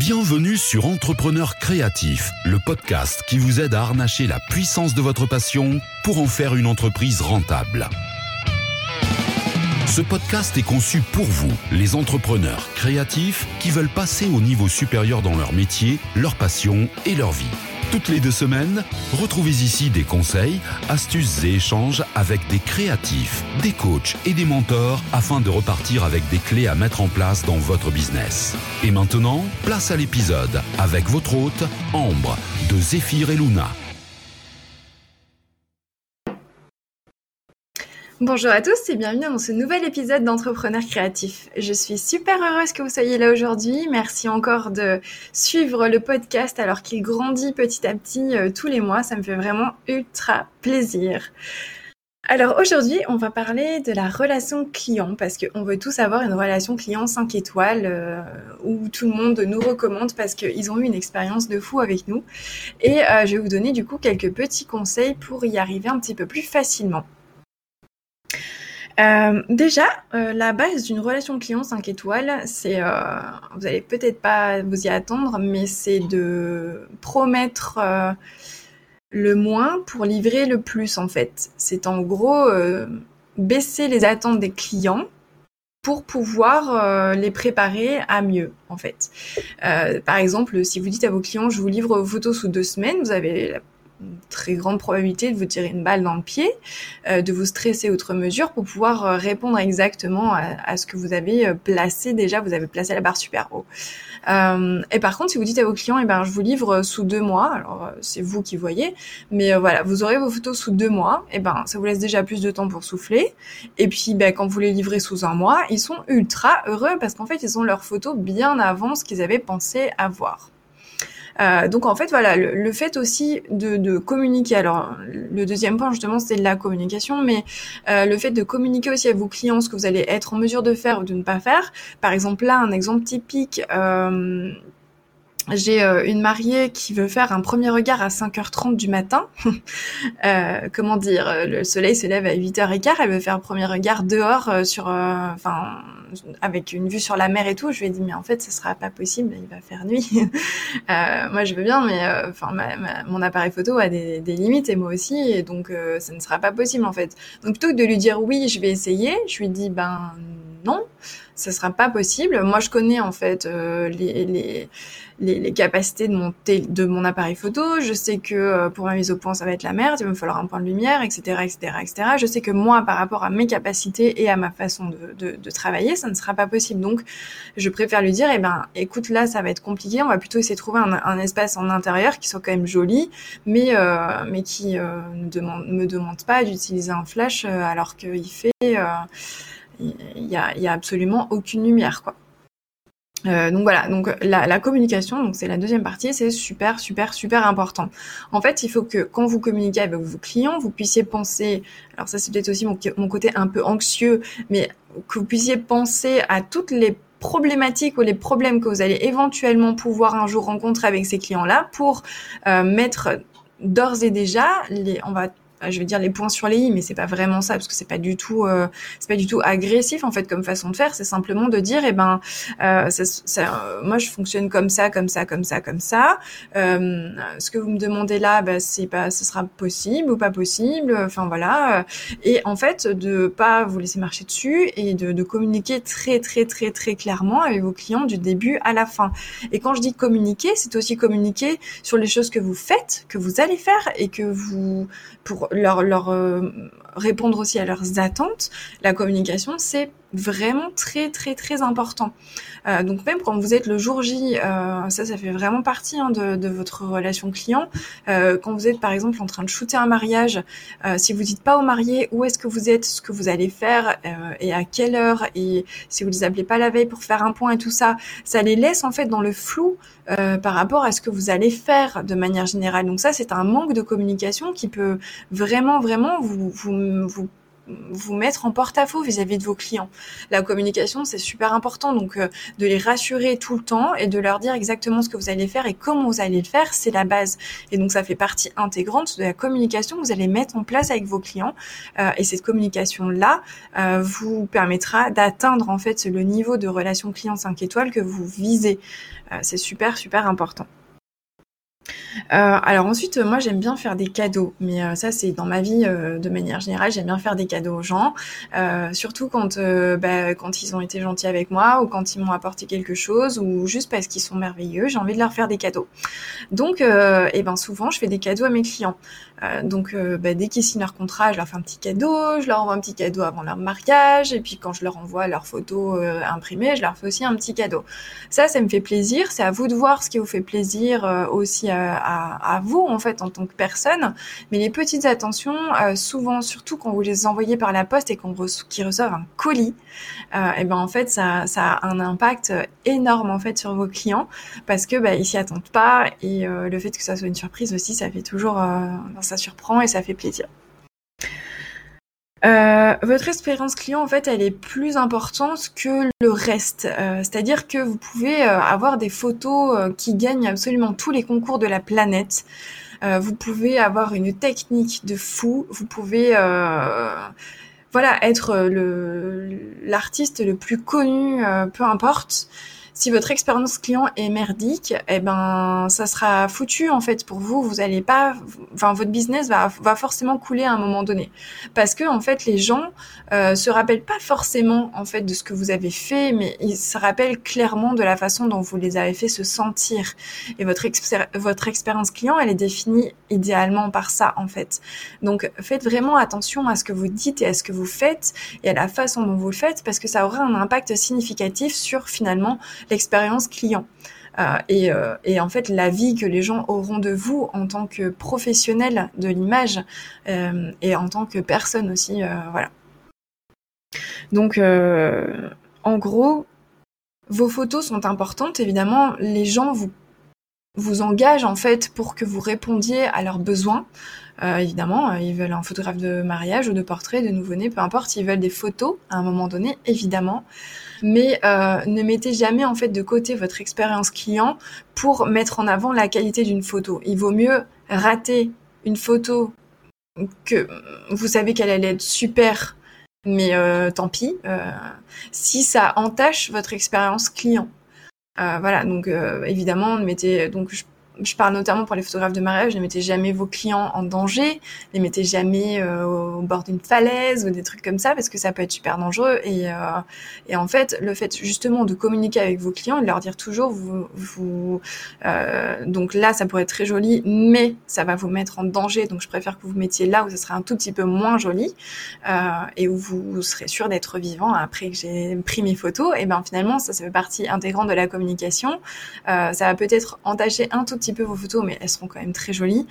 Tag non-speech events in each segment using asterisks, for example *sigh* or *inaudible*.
Bienvenue sur Entrepreneur Créatif, le podcast qui vous aide à harnacher la puissance de votre passion pour en faire une entreprise rentable. Ce podcast est conçu pour vous, les entrepreneurs créatifs qui veulent passer au niveau supérieur dans leur métier, leur passion et leur vie. Toutes les deux semaines, retrouvez ici des conseils, astuces et échanges avec des créatifs, des coachs et des mentors afin de repartir avec des clés à mettre en place dans votre business. Et maintenant, place à l'épisode avec votre hôte, Ambre, de Zéphyr et Luna. Bonjour à tous et bienvenue dans ce nouvel épisode d'Entrepreneurs créatifs. Je suis super heureuse que vous soyez là aujourd'hui. Merci encore de suivre le podcast alors qu'il grandit petit à petit euh, tous les mois. Ça me fait vraiment ultra plaisir. Alors aujourd'hui, on va parler de la relation client parce qu'on veut tous avoir une relation client 5 étoiles euh, où tout le monde nous recommande parce qu'ils ont eu une expérience de fou avec nous. Et euh, je vais vous donner du coup quelques petits conseils pour y arriver un petit peu plus facilement. Euh, déjà, euh, la base d'une relation client 5 étoiles, c'est, euh, vous allez peut-être pas vous y attendre, mais c'est de promettre le moins pour livrer le plus en fait. C'est en gros baisser les attentes des clients pour pouvoir les préparer à mieux en fait. par exemple, si vous dites à vos clients je vous livre vos photos sous deux semaines, vous avez la très grande probabilité de vous tirer une balle dans le pied, euh, de vous stresser outre mesure pour pouvoir euh, répondre exactement à, ce que vous avez euh, placé déjà, vous avez placé la barre super haut. et par contre, si vous dites à vos clients, eh ben, je vous livre sous deux mois, alors c'est vous qui voyez, mais voilà, vous aurez vos photos sous deux mois, et eh ben, ça vous laisse déjà plus de temps pour souffler. Et puis, ben, quand vous les livrez sous un mois, ils sont ultra heureux parce qu'en fait, ils ont leurs photos bien avant ce qu'ils avaient pensé avoir. Euh, donc en fait voilà le, fait aussi de, communiquer. Alors le deuxième point justement c'est la communication, mais euh, le fait de communiquer aussi à vos clients ce que vous allez être en mesure de faire ou de ne pas faire. Par exemple là un exemple typique. Euh, j'ai une mariée qui veut faire un premier regard à 5h30 du matin. *laughs* comment dire, le soleil se lève à 8h15, elle veut faire un premier regard dehors sur, enfin, avec une vue sur la mer et tout, je lui ai dit mais en fait ce sera pas possible, il va faire nuit. *laughs* euh, moi je veux bien, mais euh, enfin mon appareil photo a des, des, limites et moi aussi, et donc euh, ça ne sera pas possible en fait. Donc plutôt que de lui dire oui, je vais essayer, je lui dis ben non, ça sera pas possible. Moi, je connais en fait euh, les, les, les, capacités de mon, de mon appareil photo. Je sais que euh, pour ma mise au point, ça va être la merde. Il va me falloir un point de lumière, etc., etc., etc. Je sais que moi, par rapport à mes capacités et à ma façon de, de, de travailler, ça ne sera pas possible. Donc, je préfère lui dire, eh ben, écoute, là, ça va être compliqué. On va plutôt essayer de trouver un, un espace en intérieur qui soit quand même joli, mais euh, mais qui ne demande, me demande pas d'utiliser un flash alors qu'il fait il y a, y a, absolument aucune lumière, quoi. Euh, donc voilà, donc la, communication, c'est la deuxième partie, c'est super, super, super important. En fait, il faut que quand vous communiquez avec vos clients, vous puissiez penser, alors ça c'est peut-être aussi mon, mon, côté un peu anxieux, mais que vous puissiez penser à toutes les problématiques ou les problèmes que vous allez éventuellement pouvoir un jour rencontrer avec ces clients-là pour euh, mettre d'ores et déjà, les, on va je vais dire les points sur les i, mais c'est pas vraiment ça parce que c'est pas du tout, euh, c'est pas du tout agressif en fait comme façon de faire. C'est simplement de dire, eh ben, euh, ça, ça, moi je fonctionne comme ça, comme ça, comme ça, comme ça. Euh, ce que vous me demandez là, bah, c'est pas, ce sera possible ou pas possible. Enfin voilà. Et en fait, de pas vous laisser marcher dessus et de, de communiquer très très très très clairement avec vos clients du début à la fin. Et quand je dis communiquer, c'est aussi communiquer sur les choses que vous faites, que vous allez faire et que vous pour leur, leur euh, répondre aussi à leurs attentes, la communication, c'est vraiment très très très important. Euh, donc même quand vous êtes le jour J, euh, ça ça fait vraiment partie hein, de, de, votre relation client. Euh, quand vous êtes par exemple en train de shooter un mariage, euh, si vous dites pas aux mariés où est-ce que vous êtes, ce que vous allez faire euh, et à quelle heure, et si vous les appelez pas la veille pour faire un point et tout ça, ça les laisse en fait dans le flou par rapport à ce que vous allez faire de manière générale. Donc ça c'est un manque de communication qui peut vraiment vraiment vous, vous, vous vous mettre en porte-à-faux vis-à-vis de vos clients. La communication, c'est super important, donc euh, de les rassurer tout le temps et de leur dire exactement ce que vous allez faire et comment vous allez le faire, c'est la base. Et donc ça fait partie intégrante de la communication que vous allez mettre en place avec vos clients. Euh, et cette communication-là euh, vous permettra d'atteindre en fait le niveau de relation client 5 étoiles que vous visez. c'est super, super important. Euh, alors ensuite, moi j'aime bien faire des cadeaux, mais euh, ça c'est dans ma vie euh, de manière générale, j'aime bien faire des cadeaux aux gens, surtout quand bah, quand ils ont été gentils avec moi ou quand ils m'ont apporté quelque chose ou juste parce qu'ils sont merveilleux, j'ai envie de leur faire des cadeaux. Donc, eh ben souvent je fais des cadeaux à mes clients. donc bah, dès qu'ils signent leur contrat, je leur fais un petit cadeau, je leur envoie un petit cadeau avant leur mariage et puis quand je leur envoie leurs photos imprimées, je leur fais aussi un petit cadeau. Ça, ça me fait plaisir. C'est à vous de voir ce qui vous fait plaisir aussi à, vous en fait en tant que personne. Mais les petites attentions, euh, souvent, surtout quand vous les envoyez par la poste et qu'on qu'ils reçoivent un colis, et euh, eh ben en fait ça, ça a un impact énorme en fait sur vos clients parce que bah, ils s'y attendent pas et euh, le fait que ça soit une surprise aussi, ça fait toujours, ça surprend et ça fait plaisir. Euh, votre expérience client, en fait, elle est plus importante que le reste. Euh, c'est-à-dire que vous pouvez euh, avoir des photos qui gagnent absolument tous les concours de la planète. vous pouvez avoir une technique de fou. Vous pouvez, voilà, être l'artiste le plus connu, peu importe si votre expérience client est merdique, eh ben ça sera foutu en fait pour vous. Vous allez pas, enfin votre business va, va forcément couler à un moment donné, parce que en fait les gens euh, se rappellent pas forcément en fait de ce que vous avez fait, mais ils se rappellent clairement de la façon dont vous les avez fait se sentir. Et votre votre expérience client, elle est définie idéalement par ça en fait. Donc faites vraiment attention à ce que vous dites et à ce que vous faites et à la façon dont vous le faites, parce que ça aura un impact significatif sur finalement l'expérience client. Euh, et, euh, et, en fait, la vie que les gens auront de vous en tant que professionnel de l'image euh, et en tant que personne aussi, voilà. Donc, en gros, vos photos sont importantes. Évidemment, les gens vous vous engagent en fait pour que vous répondiez à leurs besoins. évidemment, ils veulent un photographe de mariage ou de portrait, de nouveau-né, peu importe. Ils veulent des photos à un moment donné, évidemment mais euh, ne mettez jamais en fait de côté votre expérience client pour mettre en avant la qualité d'une photo. Il vaut mieux rater une photo que vous savez qu'elle allait être super, mais euh, tant pis, euh, si ça entache votre expérience client. voilà, donc évidemment, mettez donc je parle notamment pour les photographes de mariage, ne mettez jamais vos clients en danger, ne mettez jamais euh, au bord d'une falaise ou des trucs comme ça parce que ça peut être super dangereux. Et, euh, et en fait, le fait justement de communiquer avec vos clients et de leur dire toujours, vous, vous euh, donc là, ça pourrait être très joli, mais ça va vous mettre en danger. Donc je préfère que vous vous mettiez là où ça serait un tout petit peu moins joli et où vous, serez sûr d'être vivant après que j'ai pris mes photos. Et ben finalement, ça, ça fait partie intégrante de la communication. ça va peut-être entacher un tout petit peu vos photos, mais elles seront quand même très jolies.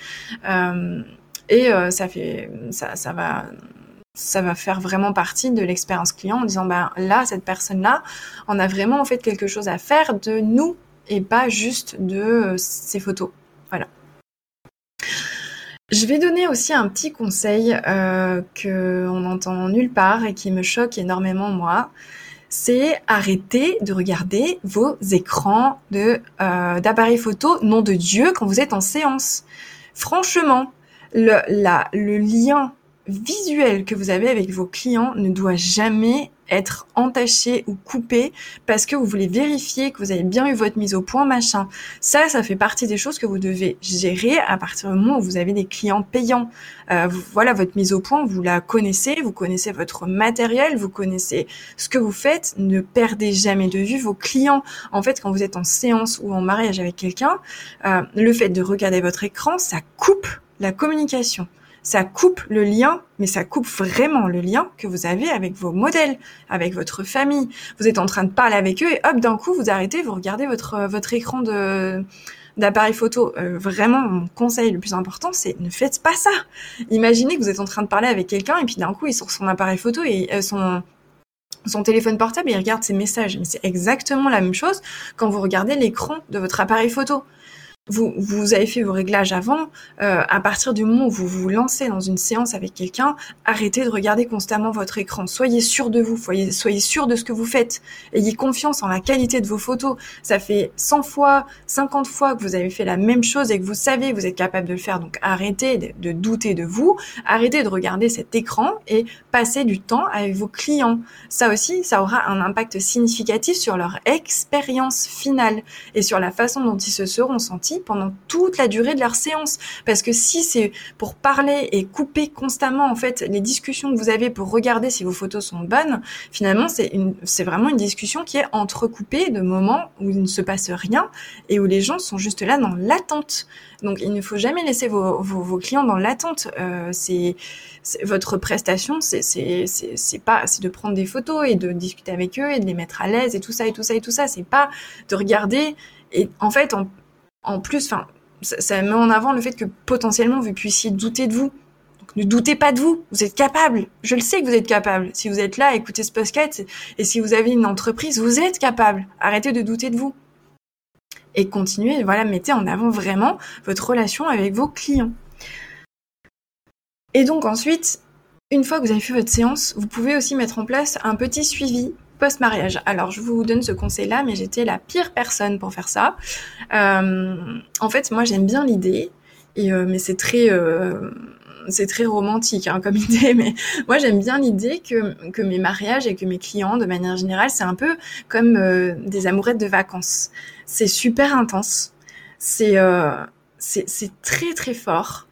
Euh, et euh, ça fait, ça, ça va ça va faire vraiment partie de l'expérience client en disant ben là cette personne là on a vraiment en fait quelque chose à faire de nous et pas juste de euh, ses photos. Voilà. Je vais donner aussi un petit conseil euh, que on nulle part et qui me choque énormément moi c'est arrêter de regarder vos écrans de euh, d'appareils photo, nom de Dieu, quand vous êtes en séance. Franchement, le, la, le lien visuel que vous avez avec vos clients ne doit jamais être entaché ou coupé parce que vous voulez vérifier que vous avez bien eu votre mise au point, machin. Ça, ça fait partie des choses que vous devez gérer à partir du moment où vous avez des clients payants. Euh, voilà, votre mise au point, vous la connaissez, vous connaissez votre matériel, vous connaissez ce que vous faites. Ne perdez jamais de vue vos clients. En fait, quand vous êtes en séance ou en mariage avec quelqu'un, euh, le fait de regarder votre écran, ça coupe la communication ça coupe le lien, mais ça coupe vraiment le lien que vous avez avec vos modèles, avec votre famille. Vous êtes en train de parler avec eux et hop, d'un coup, vous arrêtez, vous regardez votre, euh, votre écran de, d'appareil photo. Euh, vraiment, mon conseil le plus important, c'est ne faites pas ça. Imaginez que vous êtes en train de parler avec quelqu'un et puis d'un coup, il sort son appareil photo et euh, son son téléphone portable et il regarde ses messages. Mais c'est exactement la même chose quand vous regardez l'écran de votre appareil photo. Vous, vous avez fait vos réglages avant, euh, à partir du moment où vous vous lancez dans une séance avec quelqu'un, arrêtez de regarder constamment votre écran. Soyez sûr de vous, soyez, soyez sûr de ce que vous faites. Ayez confiance en la qualité de vos photos. Ça fait 100 fois, 50 fois que vous avez fait la même chose et que vous savez que vous êtes capable de le faire. Donc arrêtez de, de douter de vous, arrêtez de regarder cet écran et passez du temps avec vos clients. Ça aussi, ça aura un impact significatif sur leur expérience finale et sur la façon dont ils se seront sentis pendant toute la durée de leur séance. Parce que si c'est pour parler et couper constamment en fait les discussions que vous avez pour regarder si vos photos sont bonnes, finalement c'est vraiment une discussion qui est entrecoupée de moments où il ne se passe rien et où les gens sont juste là dans l'attente. Donc il ne faut jamais laisser vos, clients dans l'attente. Euh, votre prestation, c'est, pas, de prendre des photos et de discuter avec eux et de les mettre à l'aise et tout ça et tout ça et tout ça. C'est pas de regarder et en fait en, en plus, enfin, ça, met en avant le fait que potentiellement vous puissiez douter de vous. Ne doutez pas de vous, vous êtes capable. Je le sais que vous êtes capable. Si vous êtes là, écoutez ce podcast, et si vous avez une entreprise, vous êtes capable. Arrêtez de douter de vous. Et continuez, voilà, mettez en avant vraiment votre relation avec vos clients. Et donc ensuite, une fois que vous avez fait votre séance, vous pouvez aussi mettre en place un petit suivi post-mariage. Alors, je vous donne ce conseil-là, mais j'étais la pire personne pour faire ça. Euh, en fait, moi, j'aime bien l'idée, euh, mais c'est très euh, c'est très romantique hein, comme *laughs* idée, mais moi j'aime bien l'idée que, que mes mariages et que mes clients, de manière générale, c'est un peu comme des amourettes de vacances. C'est super intense, c'est c'est très très fort,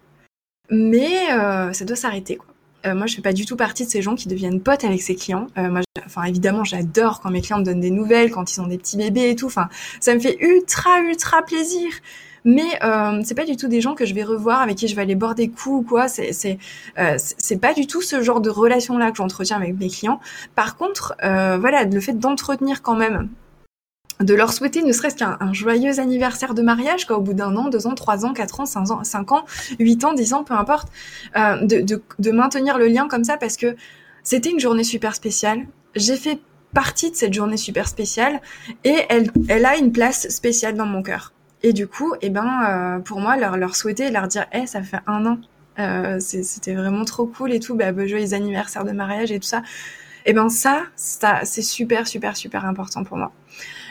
mais ça doit s'arrêter quoi. Euh, moi, je fais pas du tout partie de ces gens qui deviennent potes avec ses clients. Euh, moi, enfin, évidemment, j'adore quand mes clients me donnent des nouvelles, quand ils ont des petits bébés et tout. Enfin, ça me fait ultra, ultra plaisir. Mais euh, c'est pas du tout des gens que je vais revoir, avec qui je vais aller boire des coups ou quoi. C'est c'est euh, c'est pas du tout ce genre de relation là que j'entretiens avec mes clients. Par contre, euh, voilà, le fait d'entretenir quand même de leur souhaiter ne serait-ce qu'un joyeux anniversaire de mariage, quoi, au bout d'un an, deux ans, trois ans, quatre ans, cinq ans, cinq ans, huit ans, dix ans, peu importe, euh, de, de, de, maintenir le lien comme ça parce que c'était une journée super spéciale. J'ai fait partie de cette journée super spéciale et elle, elle a une place spéciale dans mon cœur. Et du coup, eh ben, euh, pour moi, leur, leur souhaiter, leur dire, eh, ça fait un an, euh, c'était vraiment trop cool et tout, bah, joyeux anniversaire de mariage et tout ça. Et eh ben ça, c'est super, super, super important pour moi.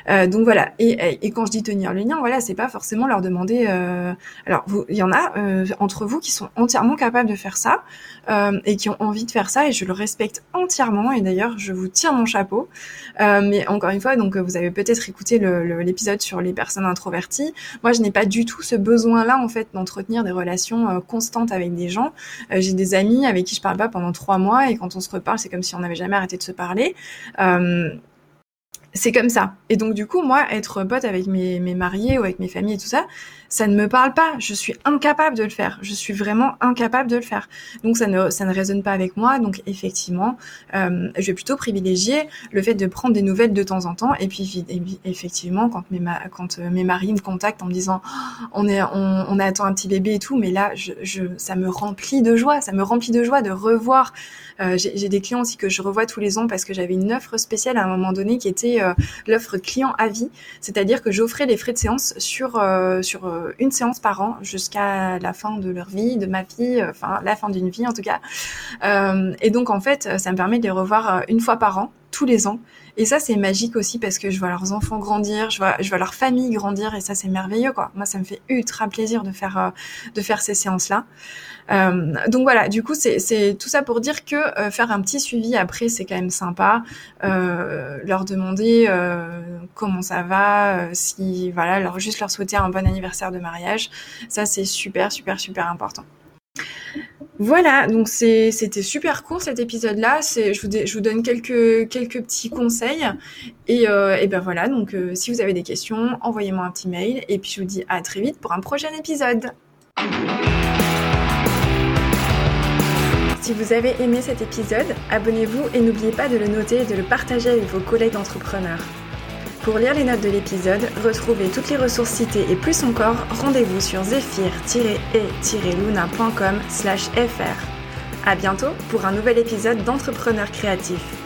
Euh, donc voilà. Et, quand je dis tenir le lien, voilà, c'est pas forcément leur demander. Euh, alors, il y en a euh, entre vous qui sont entièrement capables de faire ça et qui ont envie de faire ça, et je le respecte entièrement. Et d'ailleurs, je vous tire mon chapeau. Mais encore une fois, donc vous avez peut-être écouté l'épisode sur les personnes introverties. Moi, je n'ai pas du tout ce besoin-là en fait d'entretenir des relations constantes avec des gens. J'ai des amis avec qui je parle pas pendant trois mois, et quand on se reparle, c'est comme si on n'avait jamais de se parler. Euh, c'est comme ça. Et donc du coup, moi, être pote avec mes, mes mariés ou avec mes familles et tout ça, ça ne me parle pas. Je suis incapable de le faire. Je suis vraiment incapable de le faire. Donc ça ne, ça ne résonne pas avec moi. Donc effectivement, euh, je vais plutôt privilégier le fait de prendre des nouvelles de temps en temps. Et puis effectivement, quand mes, quand euh, mes maris me contactent en me disant oh, on est, on, on, attend un petit bébé et tout, mais là, je, je, ça me remplit de joie. Ça me remplit de joie de revoir. Euh, J'ai des clients aussi que je revois tous les ans parce que j'avais une offre spéciale à un moment donné qui était euh, l'offre client à vie, c'est-à-dire que j'offrais les frais de séance sur euh, euh, une séance par an jusqu'à la fin de leur vie, de ma vie, euh, enfin la fin d'une vie en tout cas. Euh, et donc en fait, ça me permet de les revoir une fois par an, tous les ans. Et ça, c'est magique aussi parce que je vois leurs enfants grandir, je vois, je vois leur famille grandir et ça, c'est merveilleux, quoi. Moi, ça me fait ultra plaisir de faire, de faire ces séances-là. Euh, donc voilà, du coup, c'est tout ça pour dire que euh, faire un petit suivi après, c'est quand même sympa. Euh, leur demander comment ça va, si voilà, leur juste leur souhaiter un bon anniversaire de mariage, ça c'est super, super, super important. Voilà, donc c'était super court cet épisode-là. Je vous, donne quelques, petits conseils. Et, et ben voilà, donc si vous avez des questions, envoyez-moi un petit mail. Et puis je vous dis à très vite pour un prochain épisode. Si vous avez aimé cet épisode, abonnez-vous et n'oubliez pas de le noter et de le partager avec vos collègues d'entrepreneurs. Pour lire les notes de l'épisode, retrouvez toutes les ressources citées et plus encore, rendez-vous sur zephyr-e-luna.com fr. À bientôt pour un nouvel épisode d'Entrepreneurs créatifs.